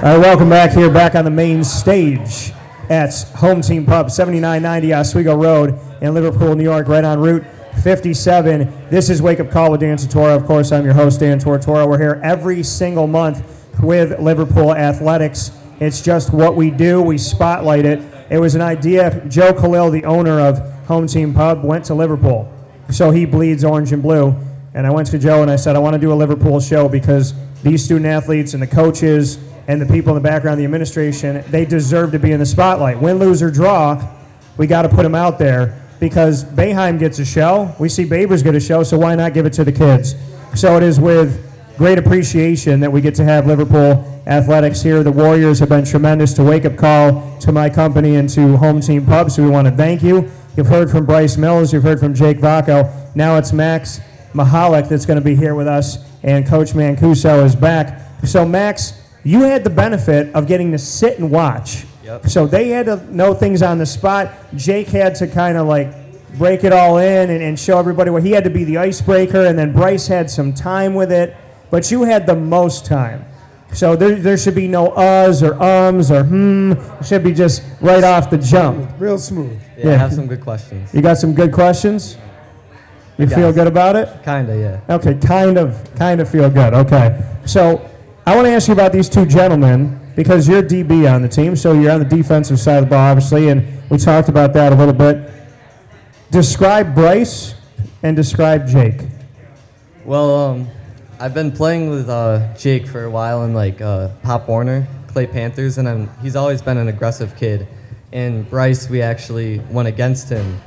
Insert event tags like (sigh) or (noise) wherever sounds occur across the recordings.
All right, welcome back here, back on the main stage at Home Team Pub, 7990 Oswego Road in Liverpool, New York, right on Route 57. This is Wake Up Call with Dan Tortora. Of course, I'm your host, Dan Tortora. We're here every single month with Liverpool Athletics. It's just what we do. We spotlight it. It was an idea. Joe Khalil, the owner of Home Team Pub, went to Liverpool. So he bleeds orange and blue. And I went to Joe and I said, I want to do a Liverpool show because these student athletes and the coaches and the people in the background, the administration, they deserve to be in the spotlight. Win, lose, or draw, we got to put them out there because Boeheim gets a show. We see Babers get a show, so why not give it to the kids? So it is with great appreciation that we get to have Liverpool athletics here. The Warriors have been tremendous to wake up call to my company and to Home Team Pub, so we want to thank you. You've heard from Bryce Mills, you've heard from Jake Vacco. Now it's Max Mahalik that's going to be here with us, and Coach Mancuso is back. So, Max, you had the benefit of getting to sit and watch. Yep. So they had to know things on the spot. Jake had to kind of like break it all in and, and show everybody what he had to be the icebreaker, and then Bryce had some time with it, but you had the most time. So there, there should be no uhs or ums or hmm. It should be just right off the jump. Real smooth. Yeah, I have some good questions. You got some good questions? You Yeah. feel good about it? Kinda, yeah. Okay, kind of, kind of feel good. Okay, so I want to ask you about these two gentlemen because you're DB on the team, so you're on the defensive side of the ball, obviously, and we talked about that a little bit. Describe Bryce and describe Jake. Well, um, I've been playing with uh, Jake for a while in like uh, Pop Warner, Clay Panthers, and I'm, he's always been an aggressive kid. And Bryce, we actually went against him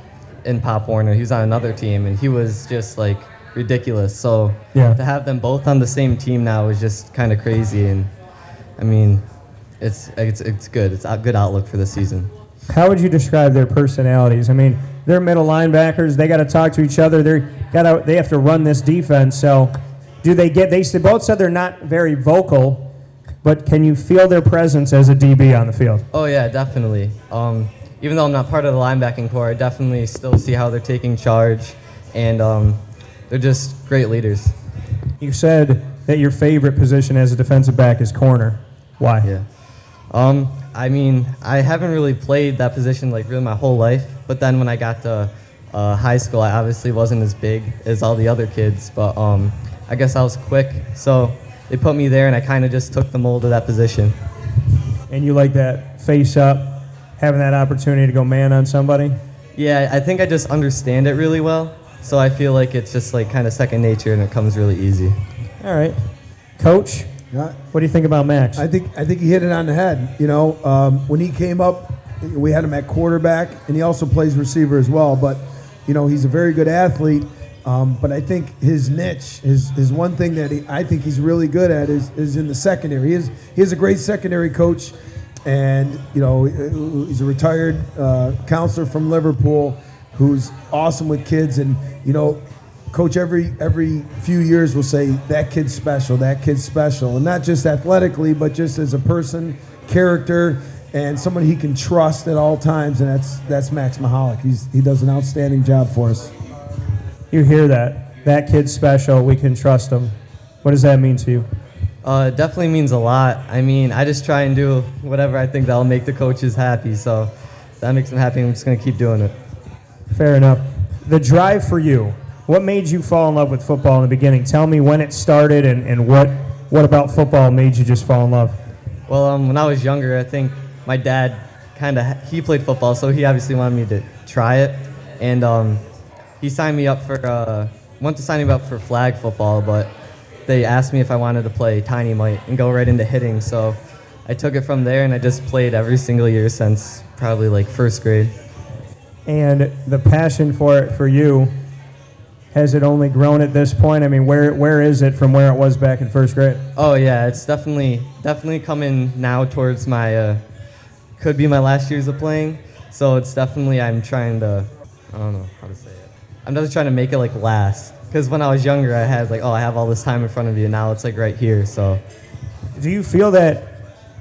in Pop Warner. He was on another team, and he was just like ridiculous. So Yeah. to have them both on the same team now is just kind of crazy. And I mean, it's it's it's good. It's a good outlook for the season. How would you describe their personalities? I mean, they're middle linebackers. They got to talk to each other. They got to, they have to run this defense. So, do they get? They, they both said they're not very vocal, but can you feel their presence as a DB on the field? Oh yeah, definitely. Um, even though I'm not part of the linebacking corps, I definitely still see how they're taking charge, and um, they're just great leaders. You said that your favorite position as a defensive back is corner. Why? Yeah. Um, I mean, I haven't really played that position like really my whole life, but then when I got to uh, high school, I obviously wasn't as big as all the other kids, but um, I guess I was quick, so they put me there, and I kind of just took the mold of that position. And you like that face up, having that opportunity to go man on somebody? Yeah, I think I just understand it really well, so I feel like it's just like kind of second nature, and it comes really easy. All right. Coach, Yeah, what do you think about Max? I think I think he hit it on the head. You know, um, when he came up, we had him at quarterback, and he also plays receiver as well. But you know, he's a very good athlete. Um, but I think his niche, his, his one thing that he, I think he's really good at is, is in the secondary. He is he is a great secondary coach, and you know he's a retired uh, counselor from Liverpool, who's awesome with kids. And you know, coach every every few years will say that kid's special, that kid's special, and not just athletically, but just as a person, character, and someone he can trust at all times. And that's that's Max Mahalik. He's he does an outstanding job for us. you hear that. That kid's special. We can trust him. What does that mean to you? Uh, it definitely means a lot. I mean, I just try and do whatever I think that'll make the coaches happy. So that makes them happy. I'm just gonna keep doing it. Fair enough. The drive for you. What made you fall in love with football in the beginning? Tell me when it started and, and what, what about football made you just fall in love? Well, um, when I was younger, I think my dad kind of he played football, so he obviously wanted me to try it, and um, he signed me up for uh, went to sign me up for flag football, but they asked me if I wanted to play tiny mite and go right into hitting. So I took it from there, and I just played every single year since probably like first grade. And the passion for it for you, has it only grown at this point? I mean, where, where is it from where it was back in first grade? Oh yeah, it's definitely definitely coming now towards my uh, could be my last years of playing. So it's definitely I'm trying to I don't know how to say it. I'm just trying to make it like last. Because when I was younger, I had like oh I have all this time in front of you. And now it's like right here. So Do you feel that?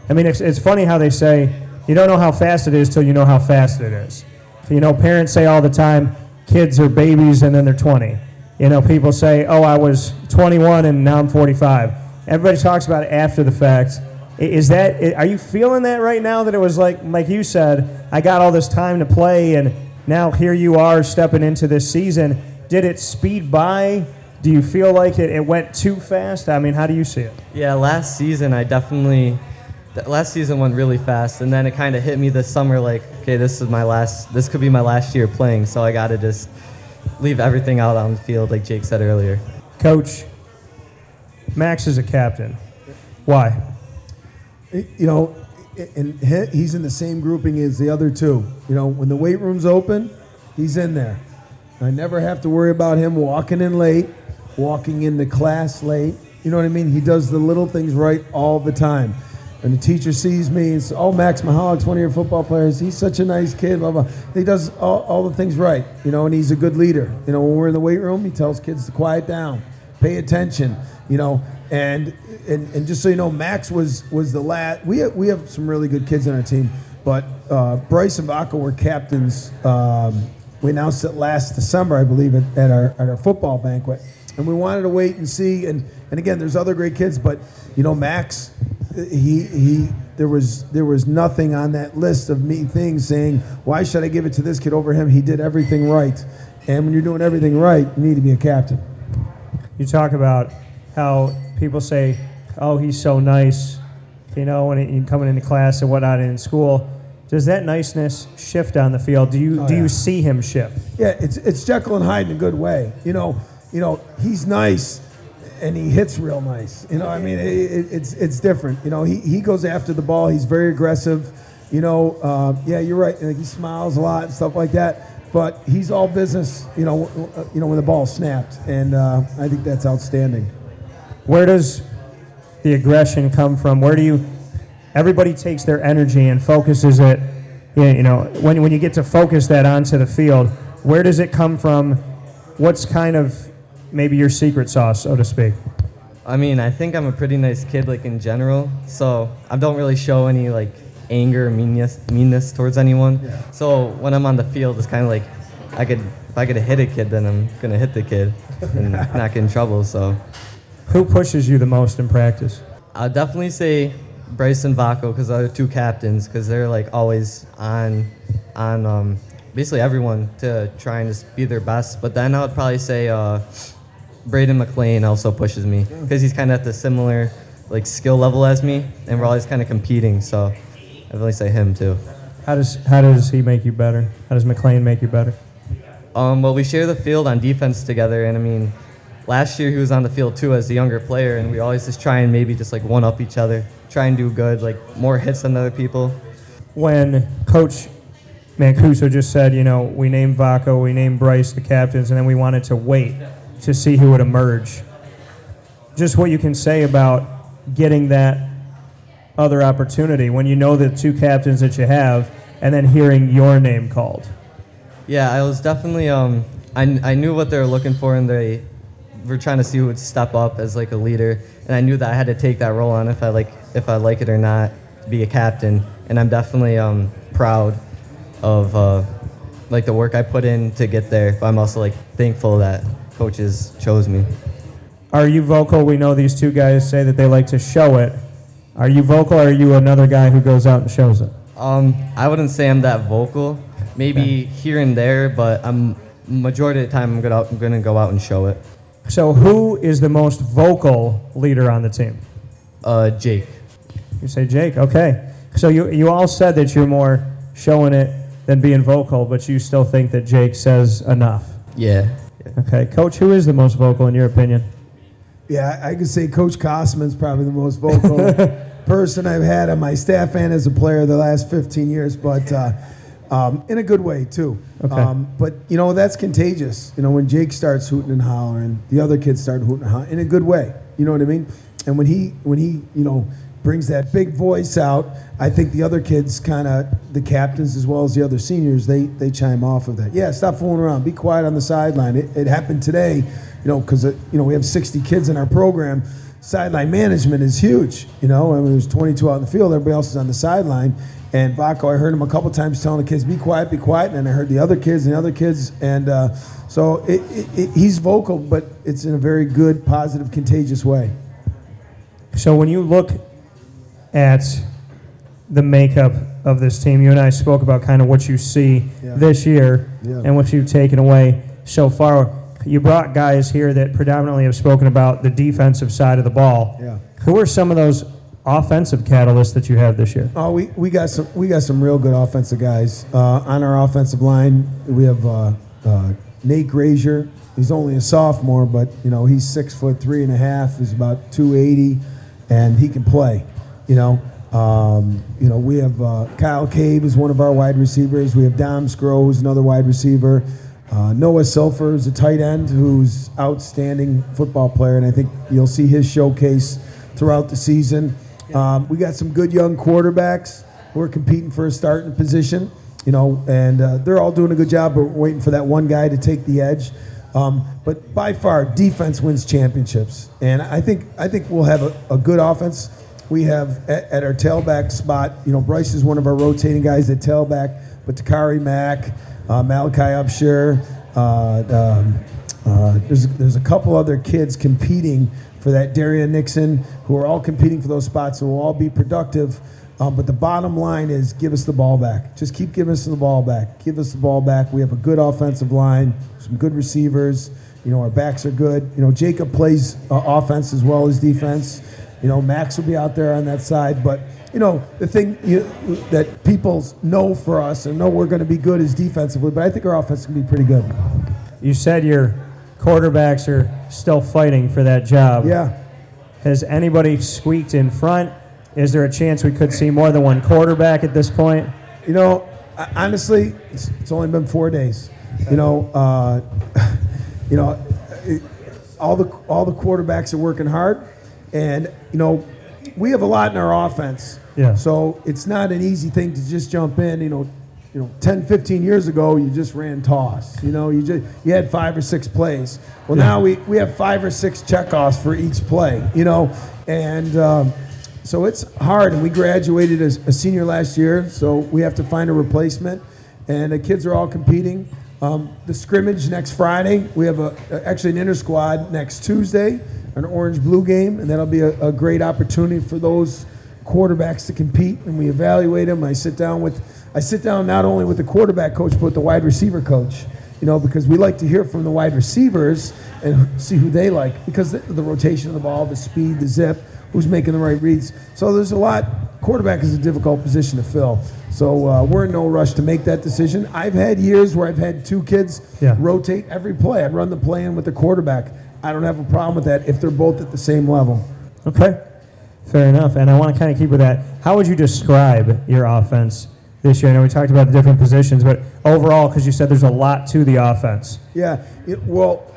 I mean, it's, it's funny how they say you don't know how fast it is till you know how fast it is. You know, parents say all the time, kids are babies and then they're 20. You know, people say, oh, I was 21 and now I'm 45. Everybody talks about it after the fact. Is that are you feeling that right now that it was like like you said, I got all this time to play and now here you are stepping into this season. Did it speed by? Do you feel like it, it went too fast? I mean, how do you see it? Yeah, last season I definitely. Last season went really fast, and then it kind of hit me this summer. Like, okay, this is my last. This could be my last year playing, so I got to just leave everything out on the field, like Jake said earlier. Coach, Max is a captain. Why? you know, and he's in the same grouping as the other two. You know, when the weight room's open, he's in there. I never have to worry about him walking in late, walking into class late. You know what I mean? He does the little things right all the time. And the teacher sees me and says, "Oh, Max Mahalik's one of your football players. He's such a nice kid." Blah blah. He does all, all the things right. You know, and he's a good leader. You know, when we're in the weight room, he tells kids to quiet down, pay attention. You know, and and, and just so you know, Max was was the last. We have, we have some really good kids on our team, but uh, Bryce and Vacco were captains. Um, we announced it last December, I believe, at, at our at our football banquet, and we wanted to wait and see. And and again, there's other great kids, but you know, Max, he he. There was there was nothing on that list of me things saying why should I give it to this kid over him? He did everything right, and when you're doing everything right, you need to be a captain. You talk about how people say, "Oh, he's so nice," you know, when he, coming into class and whatnot in school. Does that niceness shift on the field? Do you Oh, do yeah. you see him shift? Yeah, it's it's Jekyll and Hyde in a good way. You know, you know, he's nice, and he hits real nice. You know, I mean, it, it, it's it's different. You know, he, he goes after the ball. He's very aggressive. You know, uh, yeah, you're right. He smiles a lot and stuff like that. But he's all business. You know, you know when the ball snapped, and uh, I think that's outstanding. Where does the aggression come from? Where do you? Everybody takes their energy and focuses it. yeah, You know, when when you get to focus that onto the field, where does it come from? What's kind of maybe your secret sauce, so to speak? I mean, I think I'm a pretty nice kid, like in general. So I don't really show any like anger, or meanness, meanness towards anyone. So when I'm on the field, it's kind of like I could, if I could hit a kid, then I'm gonna hit the kid and (laughs) not get in trouble. So Who pushes you the most in practice? I'll definitely say Bryce and Vacco because they're two captains because they're like always on, on um, basically everyone to try and just be their best. But then I would probably say uh, Braden McLean also pushes me because he's kind of at the similar like skill level as me, and we're always kind of competing. So I'd really say him too. How does how does he make you better? How does McLean make you better? Um, well, we share the field on defense together, and I mean, last year he was on the field too as a younger player, and we always just try and maybe just like one up each other, try and do good, like more hits than other people. when Coach Mancuso just said, you know, we named Vacco, we named Bryce the captains, and then we wanted to wait to see who would emerge. Just what you can say about getting that other opportunity when you know the two captains that you have, and then hearing your name called. Yeah, I was definitely um, I, I knew what they were looking for, and they were trying to see who would step up as like a leader, and I knew that I had to take that role on if I like if I like it or not, to be a captain, and I'm definitely um proud of uh, like the work I put in to get there, but I'm also like thankful that coaches chose me. Are you vocal? We know these two guys say that they like to show it. Are you vocal, or are you another guy who goes out and shows it? Um, I wouldn't say I'm that vocal. Maybe here and there, but I'm majority of the time I'm gonna I'm gonna go out and show it. So, who is the most vocal leader on the team? Uh, Jake. You say Jake. Okay. So you you all said that you're more showing it than being vocal, but you still think that Jake says enough. Yeah. Okay, Coach, who is the most vocal in your opinion? Yeah, I could say Coach Kosman's probably the most vocal (laughs) person I've had on my staff and as a player the last 15 years, but uh, um, in a good way too. Okay. Um, but you know that's contagious. You know when Jake starts hooting and hollering, the other kids start hooting and hollering in a good way. You know what I mean? And when he when he you know brings that big voice out, I think the other kids kind of the captains as well as the other seniors they they chime off of that. Yeah, stop fooling around. Be quiet on the sideline. It, it happened today, you know, because you know we have 60 kids in our program. Sideline management is huge. You know, I mean, there's 22 out in the field. Everybody else is on the sideline. And Vacco, I heard him a couple times telling the kids, "Be quiet, be quiet." And I heard the other kids and the other kids, and uh, so it, it, he's vocal, but it's in a very good, positive, contagious way. So when you look at the makeup of this team. You and I spoke about kind of what you see Yeah. this year Yeah. and what you've taken away so far. You brought guys here that predominantly have spoken about the defensive side of the ball. Yeah. Who are some of those offensive catalysts that you have this year? Oh, we, we got some we got some real good offensive guys uh, on our offensive line. We have uh, uh, Nate Grazier. He's only a sophomore, but you know he's six foot three and a half. He's about two eighty, and he can play. You know, um, you know we have uh, Kyle Cave is one of our wide receivers. We have Dom Scrow, who's another wide receiver. Uh, Noah Sulfur is a tight end who's outstanding football player, and I think you'll see his showcase throughout the season. Um, we got some good young quarterbacks who are competing for a starting position, you know, and uh, they're all doing a good job. But we're waiting for that one guy to take the edge. Um, but by far, defense wins championships, and I think I think we'll have a, a good offense. We have at, at our tailback spot, you know, Bryce is one of our rotating guys at tailback, but Takari Mack, uh, Malachi Upshur, uh, um, uh, there's there's a couple other kids competing for that Darian Nixon who are all competing for those spots. So we'll all be productive. Um, but the bottom line is give us the ball back. Just keep giving us the ball back. Give us the ball back. We have a good offensive line, some good receivers. You know, our backs are good. You know, Jacob plays uh, offense as well as defense. You know, Max will be out there on that side. But, you know, the thing you, that people know for us and know we're going to be good is defensively. But I think our offense can be pretty good. You said your quarterbacks are still fighting for that job. Yeah. Has anybody squeaked in front? Is there a chance we could see more than one quarterback at this point? You know, honestly, it's, it's only been four days. You know, uh, (laughs) you know, it, all the all the quarterbacks are working hard, and you know, we have a lot in our offense. Yeah. So it's not an easy thing to just jump in. You know, you know, 10, 15 years ago, you just ran toss. You know, you just you had five or six plays. Well, Yeah. now we, we have five or six checkoffs for each play. You know, and um, so it's hard. And we graduated as a senior last year, so we have to find a replacement. And the kids are all competing. Um, the scrimmage next Friday. We have a actually an inter squad next Tuesday, an orange blue game, and that'll be a, a great opportunity for those quarterbacks to compete. And we evaluate them. I sit down with I sit down not only with the quarterback coach but with the wide receiver coach. You know, because we like to hear from the wide receivers and see who they like because the, the rotation of the ball, the speed, the zip, who's making the right reads. So there's a lot. Quarterback is a difficult position to fill. So uh, we're in no rush to make that decision. I've had years where I've had two kids Yeah. rotate every play. I'd run the play in with the quarterback. I don't have a problem with that if they're both at the same level. Okay, fair enough. And I want to kind of keep with that. How would you describe your offense this year? I know we talked about the different positions, but overall, because you said there's a lot to the offense. Yeah, it, well,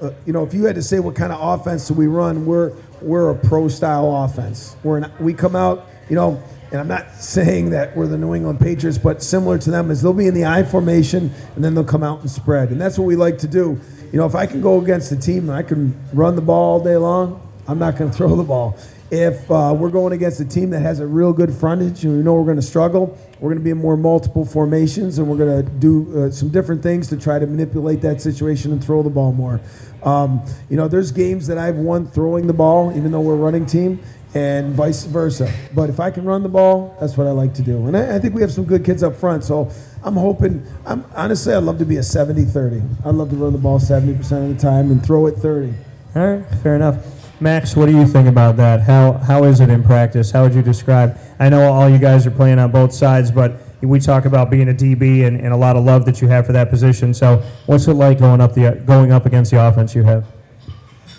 uh, you know, if you had to say what kind of offense do we run, we're we're a pro style offense. We're an, we come out, you know, and I'm not saying that we're the New England Patriots, but similar to them is they'll be in the I formation and then they'll come out and spread, and that's what we like to do. You know, if I can go against a team and I can run the ball all day long, I'm not going (laughs) to throw the ball. If uh, we're going against a team that has a real good frontage and we know we're going to struggle, we're going to be in more multiple formations and we're going to do uh, some different things to try to manipulate that situation and throw the ball more. Um, you know, there's games that I've won throwing the ball, even though we're running team, and vice versa. But if I can run the ball, that's what I like to do. And I, I think we have some good kids up front. So I'm hoping, I'm, honestly, I'd love to be a 70 30. I'd love to run the ball 70% of the time and throw it 30. All right, fair enough. Max, what do you think about that? How how is it in practice? How would you describe? I know all you guys are playing on both sides, but we talk about being a DB and, and a lot of love that you have for that position. So, what's it like going up the going up against the offense you have?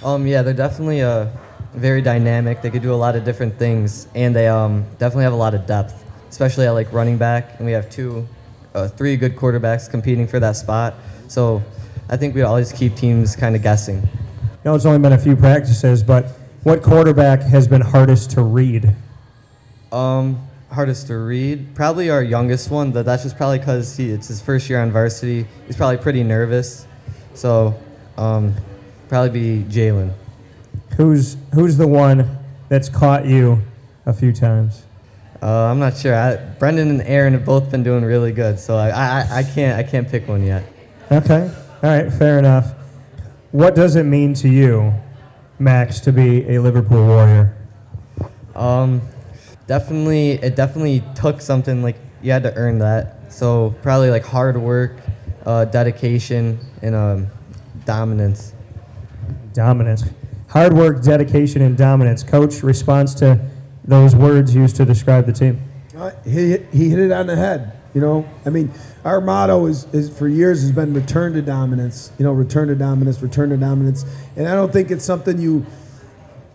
Um, yeah, they're definitely uh, very dynamic. They could do a lot of different things, and they um, definitely have a lot of depth, especially at like running back. And we have two, uh, three good quarterbacks competing for that spot. So I think we always keep teams kind of guessing. I know it's only been a few practices, but what quarterback has been hardest to read? Um, hardest to read, probably our youngest one, but that's just probably because he it's his first year on varsity. He's probably pretty nervous, so um, probably be Jalen. Who's who's the one that's caught you a few times? Uh, I'm not sure. I, Brendan and Aaron have both been doing really good, so I, I, I can't I can't pick one yet. Okay, all right, fair enough. What does it mean to you, Max, to be a Liverpool Warrior? Um, definitely, it definitely took something like you had to earn that. So probably like hard work, uh, dedication, and um, dominance. Dominance. Hard work, dedication, and dominance. Coach, response to those words used to describe the team. Uh, he, he hit it on the head. You know, I mean, our motto is, is for years has been return to dominance. You know, return to dominance, return to dominance. And I don't think it's something you,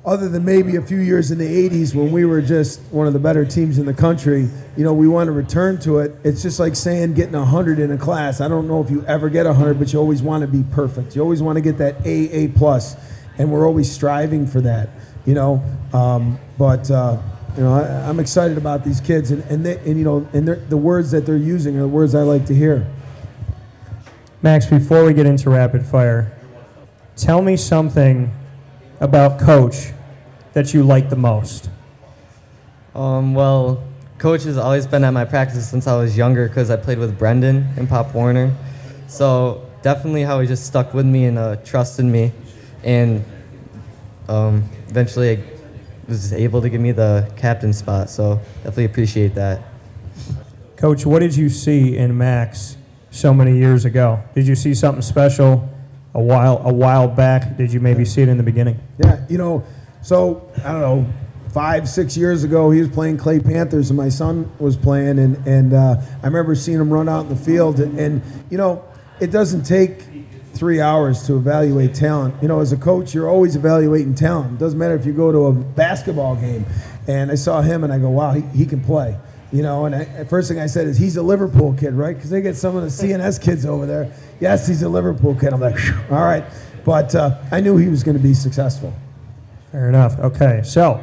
other than maybe a few years in the 80s when we were just one of the better teams in the country, you know, we want to return to it. It's just like saying getting 100 in a class. I don't know if you ever get 100, but you always want to be perfect. You always want to get that A, A plus. And we're always striving for that, you know. Um, but, uh, you know, I, I'm excited about these kids, and, and, they, and you know, and the words that they're using are the words I like to hear. Max, before we get into rapid fire, tell me something about Coach that you like the most. Um, well, coach has always been at my practice since I was younger because I played with Brendan and Pop Warner. So definitely how he just stuck with me and uh, trusted me, and um, eventually I was able to give me the captain spot. So definitely appreciate that. Coach, what did you see in Max so many years ago? Did you see something special a while a while back? Did you maybe see it in the beginning? Yeah, you know, so I don't know, five, six years ago, he was playing Clay Panthers, and my son was playing, and and uh, I remember seeing him run out in the field, and, and you know, it doesn't take three hours to evaluate talent. You know, as a coach, you're always evaluating talent. It doesn't matter if you go to a basketball game, and I saw him, and I go, wow, he, he can play. You know, and I, the first thing I said is he's a Liverpool kid, right? Because they get some of the CNS kids over there. Yes, he's a Liverpool kid. I'm like, "Phew, (laughs) all right, but uh, I knew he was going to be successful. Fair enough. Okay, so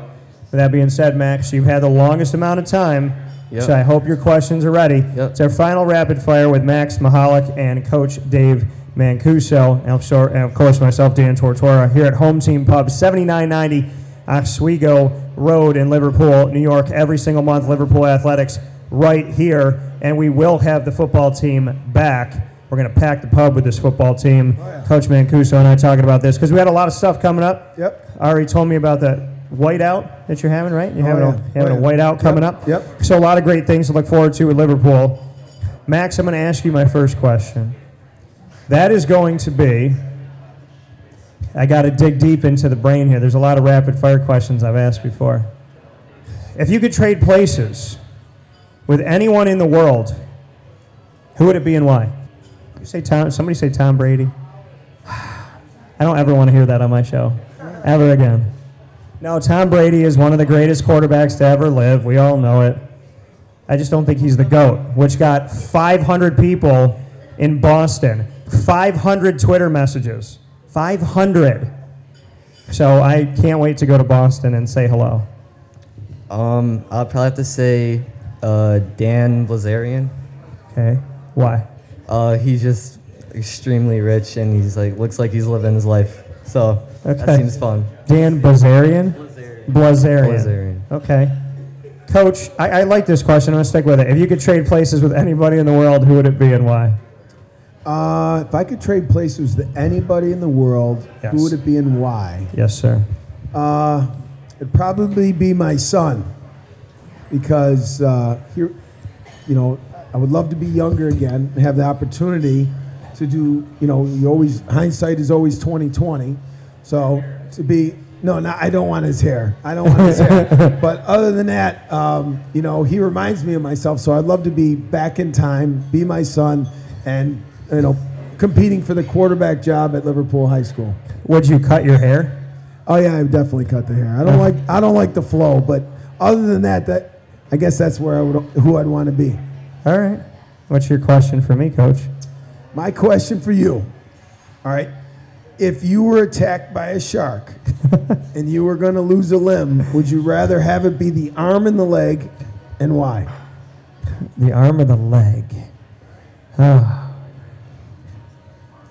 with that being said, Max, you've had the longest amount of time, Yep. so I hope your questions are ready. Yep. It's our final rapid fire with Max Mahalik and Coach Dave Mancuso, and of course- and of course myself, Dan Tortora, here at Home Team Pub, 7990 Oswego Road in Liverpool, New York. Every single month, Liverpool Athletics right here, and we will have the football team back. We're going to pack the pub with this football team. Oh, yeah. Coach Mancuso and I talking about this because we had a lot of stuff coming up. Yep. Ari told me about that whiteout that you're having, right? You're Oh, having, yeah. a, having Oh, a whiteout coming Yep, up. yep. So a lot of great things to look forward to with Liverpool. Max, I'm going to ask you my first question. That is going to be. I got to dig deep into the brain here. There's a lot of rapid fire questions I've asked before. If you could trade places with anyone in the world, who would it be and why? You say Tom. Somebody say Tom Brady. (sighs) I don't ever want to hear that on my show, ever again. No, Tom Brady is one of the greatest quarterbacks to ever live. We all know it. I just don't think he's the GOAT, which got 500 people in Boston, 500 Twitter messages. 500. So I can't wait to go to Boston and say hello. Um, I'll probably have to say uh, Dan Bilzerian. Okay? Why? Uh, he's just extremely rich and he's like looks like he's living his life. So Okay. that seems fun. Dan Bilzerian? Bilzerian. Bilzerian. Okay. Coach, I, I like this question. I'm going to stick with it. If you could trade places with anybody in the world, who would it be and why? Uh, if I could trade places with anybody in the world, Yes. who would it be and why? Yes, sir. Uh, it'd probably be my son, because uh, here, you know, I would love to be younger again and have the opportunity to do. You know, you always hindsight is always twenty twenty, so to be. No, no, I don't want his hair. I don't want his hair. (laughs) But other than that, um, you know, he reminds me of myself. So I'd love to be back in time, be my son, and you know, competing for the quarterback job at Liverpool High School. Would you cut your hair? Oh yeah, I've definitely cut the hair. I don't like I don't like the flow, but other than that, that I guess that's where I would who I'd want to be. All right. What's your question for me, Coach? My question for you, all right, if you were attacked by a shark (laughs) and you were going to lose a limb, would you rather have it be the arm and the leg, and why? The arm or the leg? Oh.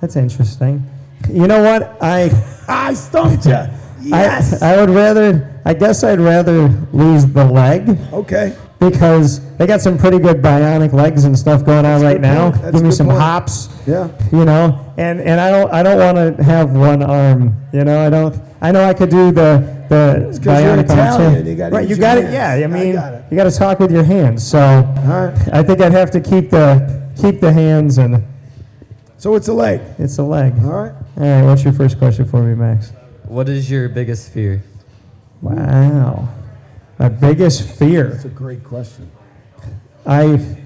That's interesting. You know what? I (laughs) I stumped you. Yes. I, I would rather. I guess I'd rather lose the leg okay. because they got some pretty good bionic legs and stuff going on right good now. point. That's Give a me good some point. hops. Yeah. you know and and i don't i don't want to have one arm you know i don't i know i could do the the 'cause you're bionic arms, Italian, yeah. you gotta right, use you your got it. hands. Yeah, I I mean, got it. you got to talk with your hands. So All right. I think I'd have to keep the keep the hands, and So it's a leg. it's a leg. All right. All right, what's your first question for me, Max? What is your biggest fear? Wow, my biggest fear. That's a great question. I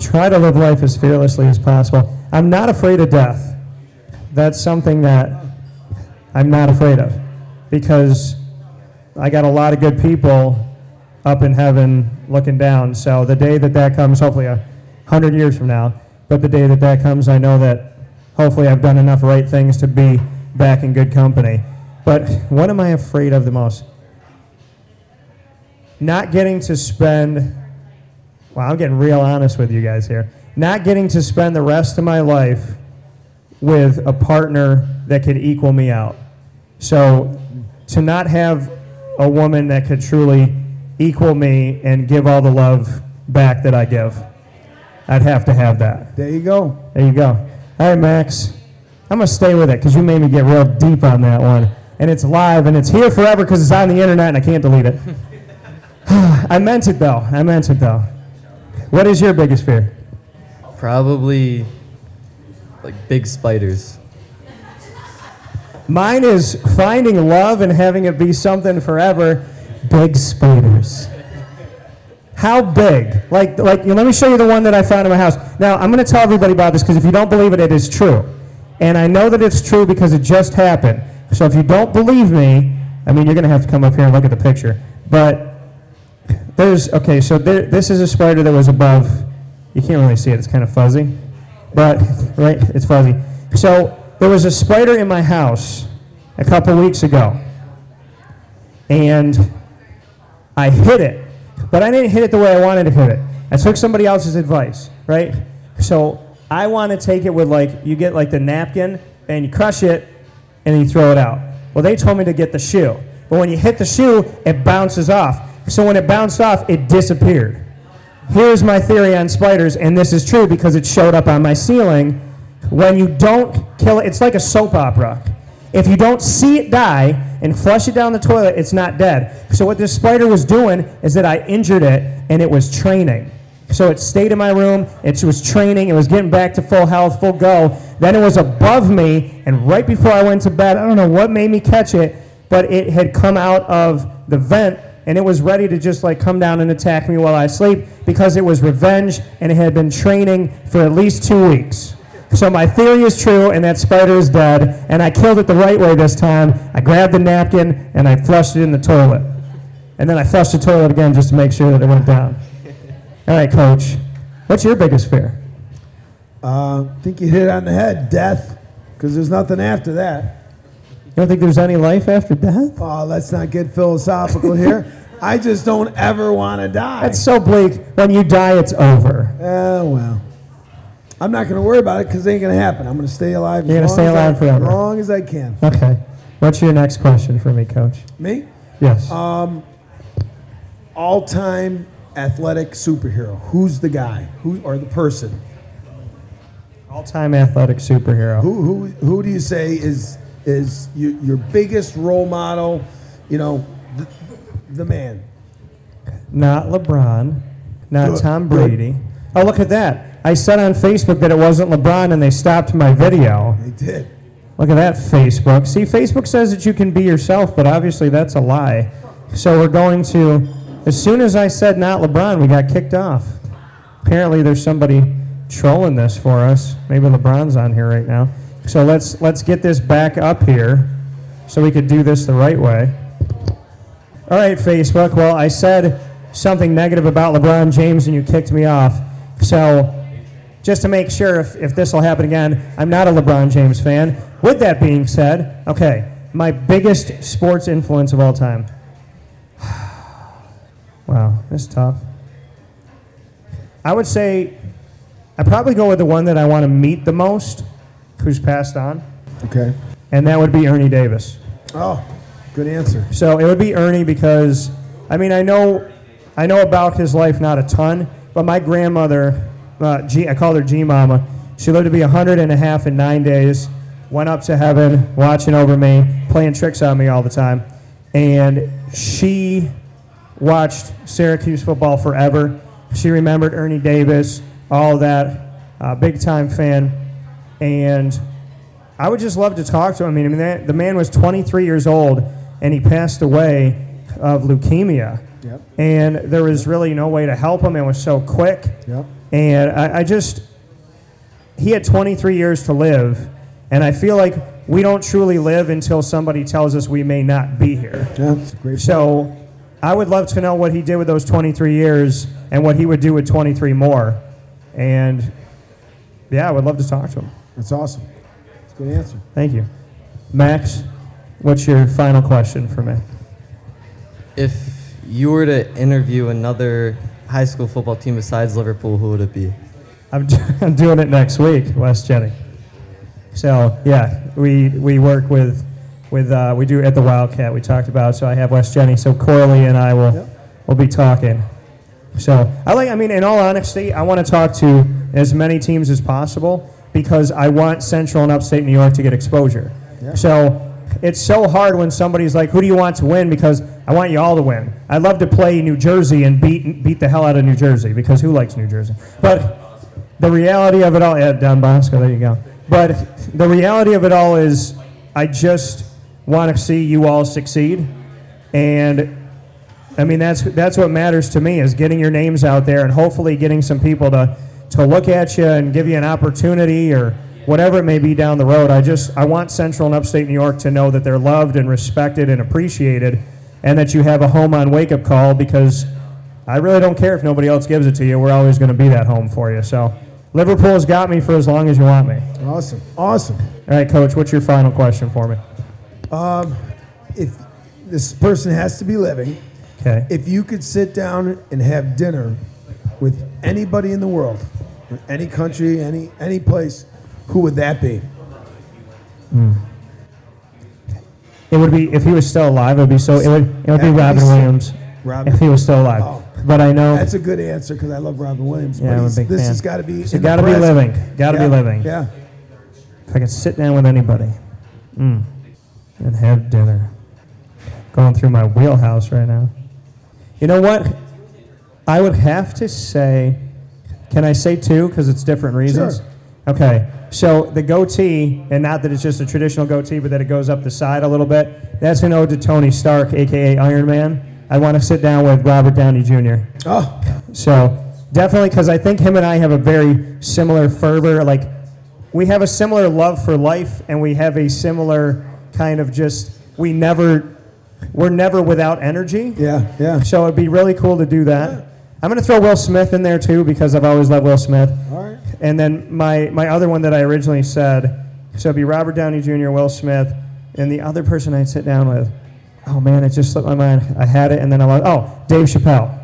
try to live life as fearlessly as possible. I'm not afraid of death. That's something that I'm not afraid of because I got a lot of good people up in heaven looking down. So the day that that comes, hopefully a hundred years from now, but the day that that comes, I know that hopefully I've done enough right things to be back in good company. But what am I afraid of the most? Not getting to spend Wow, I'm getting real honest with you guys here. Not getting to spend the rest of my life with a partner that could equal me out. So, to not have a woman that could truly equal me and give all the love back that I give, I'd have to have that. There you go. There you go. All right, Max. I'm going to stay with it because you made me get real deep on that one. And it's live and it's here forever because it's on the internet and I can't delete it. (sighs) I meant it though. I meant it though. What is your biggest fear? Probably like big spiders. Mine is finding love and having it be something forever. Big spiders. How big? Like, like, let me show you the one that I found in my house. Now, I'm going to tell everybody about this because if you don't believe it, it is true. And I know that it's true because it just happened. So if you don't believe me, I mean, you're going to have to come up here and look at the picture. But there's, okay, so there, this is a spider that was above. You can't really see it, it's kind of fuzzy. But, right, it's fuzzy. So there was a spider in my house a couple weeks ago. And I hit it, but I didn't hit it the way I wanted to hit it. I took somebody else's advice, right? So I want to take it with like, you get like the napkin and you crush it and you throw it out. Well, they told me to get the shoe. But when you hit the shoe, it bounces off. So when it bounced off, it disappeared. Here's my theory on spiders, and this is true because it showed up on my ceiling. When you don't kill it, it's like a soap opera. If you don't see it die and flush it down the toilet, it's not dead. So what this spider was doing is that I injured it and it was training. So it stayed in my room, it was training, it was getting back to full health, full go. Then it was above me, and right before I went to bed, I don't know what made me catch it, but it had come out of the vent and it was ready to just like come down and attack me while I sleep because it was revenge and it had been training for at least two weeks. So my theory is true, and that spider is dead, and I killed it the right way this time. I grabbed the napkin and I flushed it in the toilet. And then I flushed the toilet again just to make sure that it went down. All right, coach. What's your biggest fear? Uh, I think you hit it on the head. Death, because there's nothing after that. You don't think there's any life after death? Oh, let's not get philosophical here. I just don't ever want to die. That's so bleak. When you die, it's over. Oh, well. I'm not going to worry about it because it ain't going to happen. I'm going to stay alive. You're gonna long stay as I- alive forever. As long as I can. Okay. What's your next question for me, coach? Me? Yes. Um, All time athletic superhero. Who's the guy? Who or the person? All time athletic superhero. Who who who do you say is is your, your biggest role model? You know, the, the man. Not LeBron, not Tom. Brady. Oh, look at that. I said on Facebook that it wasn't LeBron and they stopped my video. They did. Look at that, Facebook. See, Facebook says that you can be yourself, but obviously that's a lie. So we're going to, as soon as I said not LeBron, we got kicked off. Apparently there's somebody trolling this for us. Maybe LeBron's on here right now. So let's let's get this back up here so we could do this the right way. All right, Facebook. Well, I said something negative about LeBron James and you kicked me off. So just to make sure if, if this will happen again, I'm not a LeBron James fan. With that being said, okay, my biggest sports influence of all time. (sighs) wow, this is tough. I would say I probably go with the one that I want to meet the most, who's passed on, Okay. and that would be Ernie Davis. Oh, good answer. So it would be Ernie because I mean I know I know about his life not a ton, but my grandmother, uh, G, I called her G Mama. She lived to be 100 and a half in nine days. Went up to heaven, watching over me, playing tricks on me all the time. and she watched Syracuse football forever. She remembered Ernie Davis, all that, uh, big time fan, and I would just love to talk to him. I mean, I mean that, the man was 23 years old, and he passed away of leukemia. Yep. And there was really no way to help him. It was so quick. Yep. And I, I just, he had 23 years to live, and I feel like we don't truly live until somebody tells us we may not be here. Yeah, it's a great. So I would love to know what he did with those 23 years and what he would do with 23 more. And yeah, I would love to talk to him. That's awesome. That's a good answer. Thank you. Max, what's your final question for me? If you were to interview another high school football team besides Liverpool, who would it be? I'm, (laughs) I'm doing it next week, West Genny. So yeah, we we work with with uh, we do at the Wildcat. We talked about so I have West Genny. So Corley and I will Yep. will be talking. So I like. I mean, in all honesty, I want to talk to as many teams as possible because I want Central and Upstate New York to get exposure. Yeah. So it's so hard when somebody's like, "Who do you want to win?" Because I want you all to win. I'd love to play New Jersey and beat beat the hell out of New Jersey because who likes New Jersey? But the reality of it all, yeah, Don Bosco, there you go. But the reality of it all is, I just want to see you all succeed, and I mean that's that's what matters to me is getting your names out there and hopefully getting some people to to look at you and give you an opportunity or whatever it may be down the road. I just I want Central and Upstate New York to know that they're loved and respected and appreciated, and that you have a home on Wake Up Call because I really don't care if nobody else gives it to you. We're always going to be that home for you. So Liverpool's got me for as long as you want me. Awesome. Awesome. All right, Coach. What's your final question for me? Um, if this person has to be living, Okay. if you could sit down and have dinner with anybody in the world, any country, any any place, who would that be? It would be if he was still alive. It would be so. It would. It would be Robin Williams. Robin? If he was still alive. Oh. But I know That's a good answer because I love Robin Williams. Yeah, but I'm a big this fan. has got to be. So in gotta be living. Gotta be Yeah, living. Yeah. if I could sit down with anybody mm, and have dinner. Going through my wheelhouse right now. You know what? I would have to say. Can I say two? Because it's different reasons. Sure. Okay. So the goatee, and not that it's just a traditional goatee, but that it goes up the side a little bit. That's an ode to Tony Stark, aka Iron Man. I want to sit down with Robert Downey Jr. Oh, So definitely, because I think him and I have a very similar fervor. Like we have a similar love for life, and we have a similar kind of just we never we're never without energy. yeah, yeah. So it'd be really cool to do that. I'm gonna throw Will Smith in there too because I've always loved Will Smith. All right. And then my my other one that I originally said, so it'd be Robert Downey Jr., Will Smith, and the other person I'd sit down with. Oh man, it just slipped my mind. I had it, and then I was oh Dave Chappelle,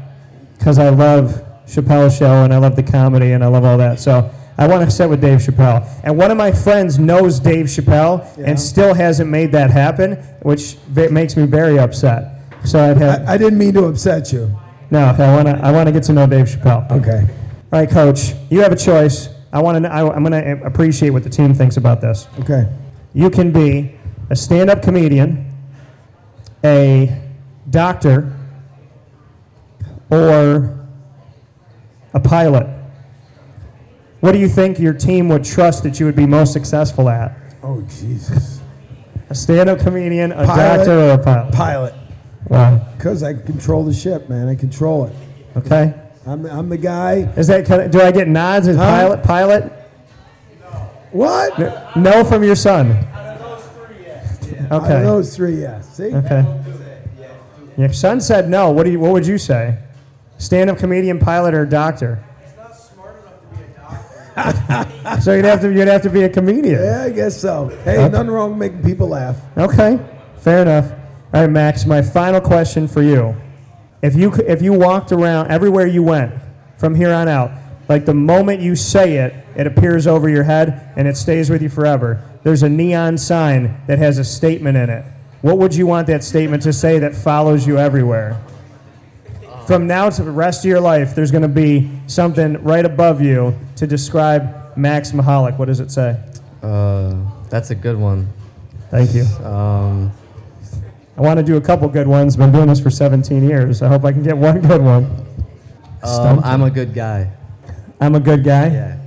because I love Chappelle's show and I love the comedy and I love all that. So I want to sit with Dave Chappelle. And one of my friends knows Dave Chappelle Yeah. and still hasn't made that happen, which makes me very upset. So I'd have I, I didn't mean to upset you. No. I want to I want to get to know Dave Chappelle. Okay. All right, Coach, you have a choice. I want to. I'm going to eh, appreciate what the team thinks about this. Okay. You can be a stand-up comedian, a doctor, or a pilot. What do you think your team would trust that you would be most successful at? Oh Jesus. A stand-up comedian, a Pilot. doctor, or a pilot? Pilot. Wow. Because I control the ship, man. I control it. Okay. I'm, I'm the guy. Is that? I, do I get nods as Huh? pilot? Pilot? What? No from your son. Out of Okay. Out of those three, yes. See? Okay. Your son said no. What do you? What would you say? Stand-up comedian, pilot, or doctor? It's not smart enough to be a doctor. So you'd have to you'd have to be a comedian. Yeah, I guess so. Hey, Okay. nothing wrong with making people laugh. Okay, fair enough. All right, Max. My final question for you: If you if you walked around everywhere you went from here on out, like the moment you say it, it appears over your head and it stays with you forever. There's a neon sign that has a statement in it. What would you want that statement to say that follows you everywhere? From now to the rest of your life, there's going to be something right above you to describe Max Mahalik. What does it say? Uh, that's a good one. Thank you. Um, I want to do a couple good ones. Been doing this for 17 years. I hope I can get one good one. Um, Stumped. I'm a good guy. I'm a good guy. Yeah.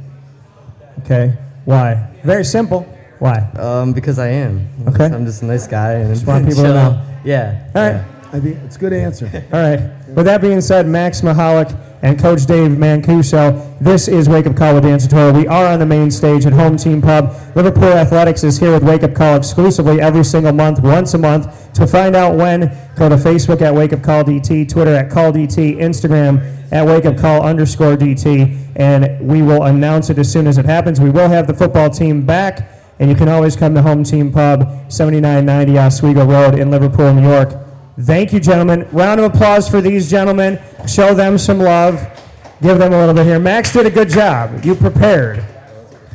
Okay. Why? Very simple. Why? Um, because I am. Okay. I'm just a nice guy and Just want people to chill. know. Yeah. All right. yeah. I think it's a good answer. All right. With that being said, Max Mahalik and Coach Dave Mancuso, this is Wake Up Call with Dan. We are on the main stage at Home Team Pub. Liverpool Athletics is here with Wake Up Call exclusively every single month, once a month. To find out when, go to Facebook at Wake Up Call DT, Twitter at Call DT, Instagram at Wake Up Call underscore DT, and we will announce it as soon as it happens. We will have the football team back, and you can always come to Home Team Pub, 7990 Oswego Road in Liverpool, New York. Thank you, gentlemen. Round of applause for these gentlemen. Show them some love. Give them a little bit here. Max did a good job. You prepared.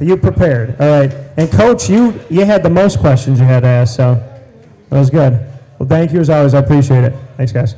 You prepared. All right. And coach, you you had the most questions you had to ask, so that was good. Well, thank you as always. I appreciate it. Thanks, guys.